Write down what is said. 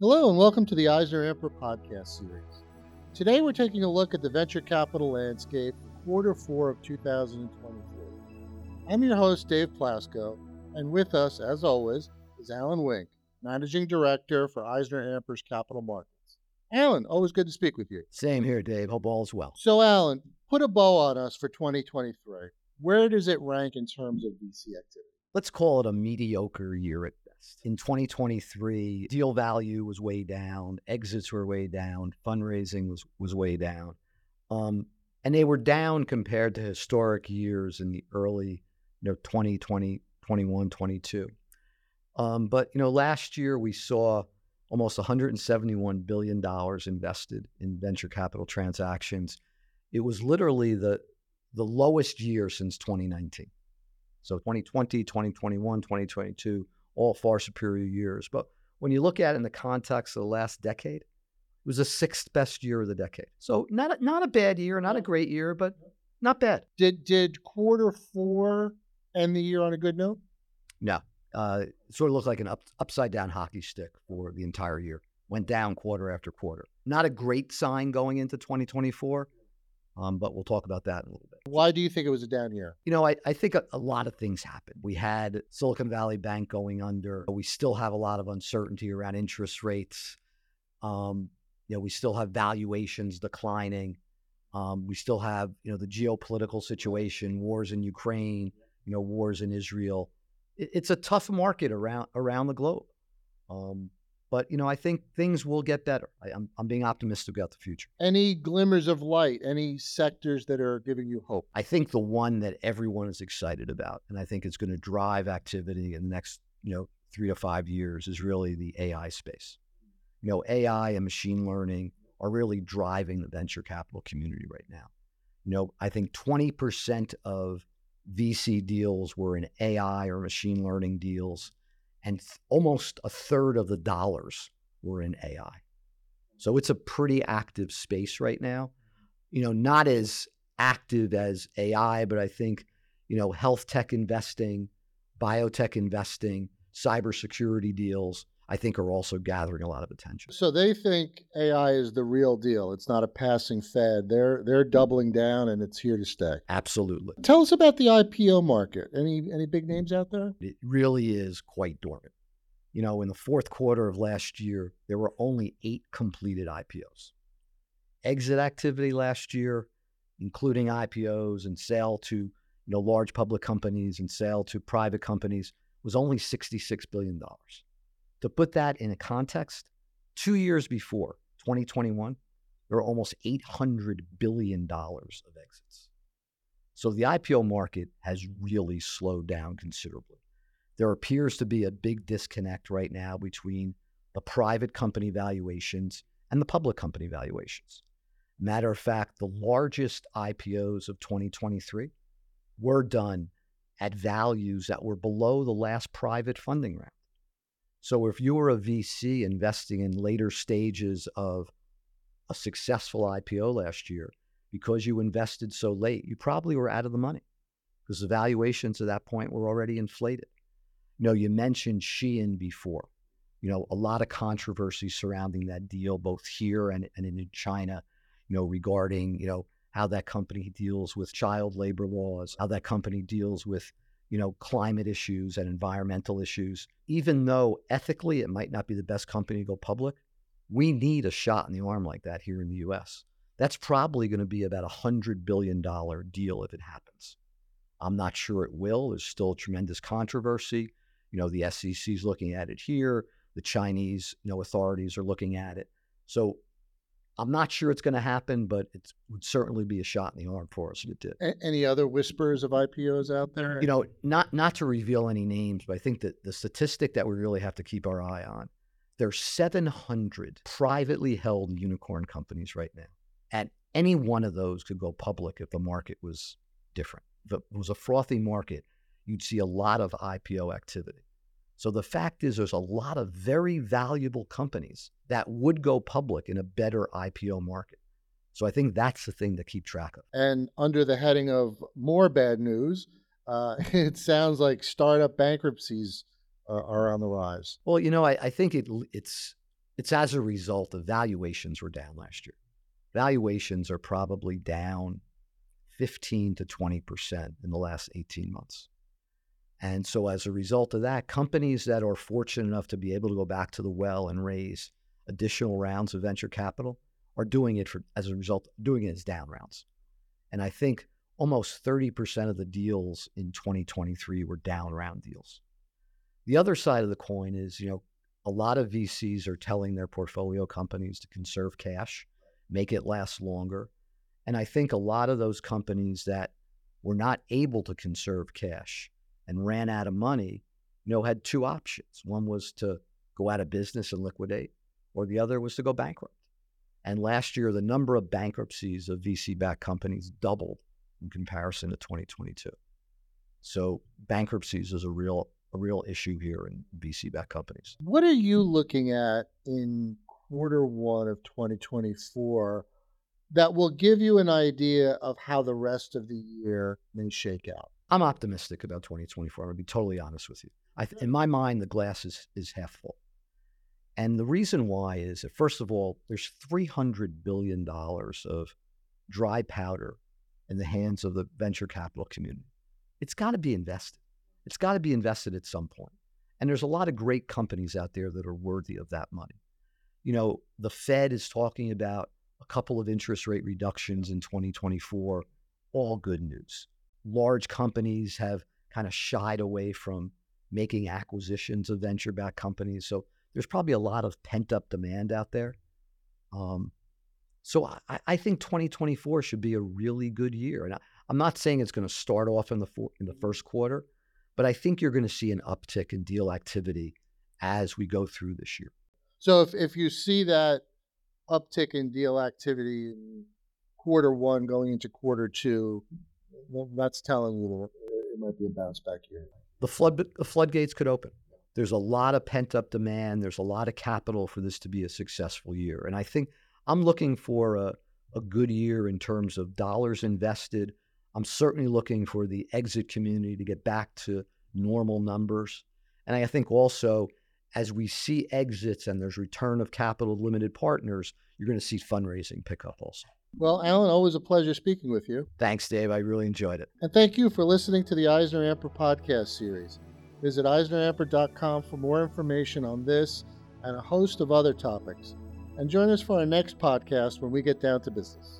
Hello, and welcome to the EisnerAmper podcast series. Today, we're taking a look at the venture capital landscape quarter four of 2023. I'm your host, Dave Plasko, and with us, as always, is Alan Wink, Managing Director for EisnerAmper's Capital Markets. Alan, always good to speak with you. Same here, Dave. Hope all's well. So, Alan, put a bow on us for 2023. Where does it rank in terms of VC activity? Let's call it a mediocre year at best. In 2023, deal value was way down, exits were way down, fundraising was, was way down. Um, and they were down compared to historic years in the early, you know, 2020, 21, 22. Um, but, you know, last year we saw almost $171 billion invested in venture capital transactions. It was literally the, the lowest year since 2019. So 2020, 2021, 2022, all far superior years. But when you look at it in the context of the last decade, it was the sixth best year of the decade. So not a, not a bad year, not a great year, but not bad. Did did quarter four end the year on a good note? No, uh, it sort of looked like an up, upside down hockey stick for the entire year. Went down quarter after quarter. Not a great sign going into 2024. Um, but we'll talk about that in a little bit. Why do you think it was a down year? You know, I, I think a, a, lot of things happened. We had Silicon Valley Bank going under. We still have a lot of uncertainty around interest rates. Um, you know, we still have valuations declining. Um, we still have, you know, the geopolitical situation, wars in Ukraine, you know, wars in Israel. It, it's a tough market around around the globe. Um, but you know, I think things will get better. I, am I'm, I'm being optimistic about the future. Any glimmers of light? Any sectors that are giving you hope? I think the one that everyone is excited about, and I think it's going to drive activity in the next you know three to five years, is really the AI space. You know, AI and machine learning are really driving the venture capital community right now. You know, I think 20% of VC deals were in AI or machine learning deals and th- almost a third of the dollars were in AI. So it's a pretty active space right now. You know, not as active as AI, but I think, you know, health tech investing, biotech investing, cybersecurity deals, I think are also gathering a lot of attention. So they think AI is the real deal. It's not a passing fad. They're they're mm. doubling down and it's here to stay. Absolutely. Tell us about the IPO market. Any any big names out there? It really is quite dormant. You know, in the fourth quarter of last year, there were only eight completed IPOs. Exit activity last year, including IPOs and sale to you know large public companies and sale to private companies, was only $66 billion. To put that in a context, two years before, 2021, there were almost $800 billion of exits. So the IPO market has really slowed down considerably. There appears to be a big disconnect right now between the private company valuations and the public company valuations. Matter of fact, the largest IPOs of 2023 were done at values that were below the last private funding round. So if you were a VC investing in later stages of a successful IPO last year, because you invested so late, you probably were out of the money because the valuations at that point were already inflated. You know, you mentioned Shein before. You know, a lot of controversy surrounding that deal, both here and, and in China, you know, regarding, you know, how that company deals with child labor laws, how that company deals with you know, climate issues and environmental issues. Even though ethically it might not be the best company to go public, we need a shot in the arm like that here in the US. That's probably going to be about a $100 billion deal if it happens. I'm not sure it will. There's still tremendous controversy. You know, the SEC is looking at it here. The Chinese, you know, authorities are looking at it. So I'm not sure it's going to happen, but it would certainly be a shot in the arm for us if it did. A- any other whispers of IPOs out there? You know, not not to reveal any names, but I think that the statistic that we really have to keep our eye on, there's 700 privately held unicorn companies right now, and any one of those could go public if the market was different. If it was a frothy market, you'd see a lot of IPO activity. So the fact is, there's a lot of very valuable companies that would go public in a better IPO market. So I think that's the thing to keep track of. And under the heading of more bad news, uh, it sounds like startup bankruptcies are, are, on the rise. Well, you know, I, I think it, it's it's as a result of valuations were down last year. Valuations are probably down 15 to 20% in the last 18 months. And so, as a result of that, companies that are fortunate enough to be able to go back to the well and raise additional rounds of venture capital are doing it for, as a result, doing it as down rounds. And I think almost 30% of the deals in 2023 were down round deals. The other side of the coin is, you know, a lot of VCs are telling their portfolio companies to conserve cash, make it last longer. And I think a lot of those companies that were not able to conserve cash and ran out of money, you know, had two options. One was to go out of business and liquidate, or the other was to go bankrupt. And last year, the number of bankruptcies of VC backed companies doubled in comparison to 2022. So bankruptcies is a real a real issue here in VC backed companies. What are you looking at in quarter one of 2024 that will give you an idea of how the rest of the year may shake out? I'm optimistic about 2024. I'm going to be totally honest with you. I, in my mind, the glass is, is half full. And the reason why is that, first of all, there's $300 billion of dry powder in the hands of the venture capital community. It's got to be invested. It's got to be invested at some point. And there's a lot of great companies out there that are worthy of that money. You know, the Fed is talking about a couple of interest rate reductions in 2024, all good news. Large companies have kind of shied away from making acquisitions of venture backed companies. So there's probably a lot of pent up demand out there. Um, so I, I, think 2024 should be a really good year. And I, am not saying it's going to start off in the for, in the first quarter, but I think you're going to see an uptick in deal activity as we go through this year. So if, if you see that uptick in deal activity in quarter one going into quarter two, that's telling you it might be a bounce back year. The flood the floodgates could open. There's a lot of pent up demand. There's a lot of capital for this to be a successful year, and I think I'm looking for a, a good year in terms of dollars invested. I'm certainly looking for the exit community to get back to normal numbers. And I think also, as we see exits and there's return of capital limited partners, you're going to see fundraising pick up also. Well, Alan, always a pleasure speaking with you. Thanks, Dave. I really enjoyed it. And thank you for listening to the EisnerAmper podcast series. Visit EisnerAmper.com for more information on this and a host of other topics. And join us for our next podcast when we get down to business.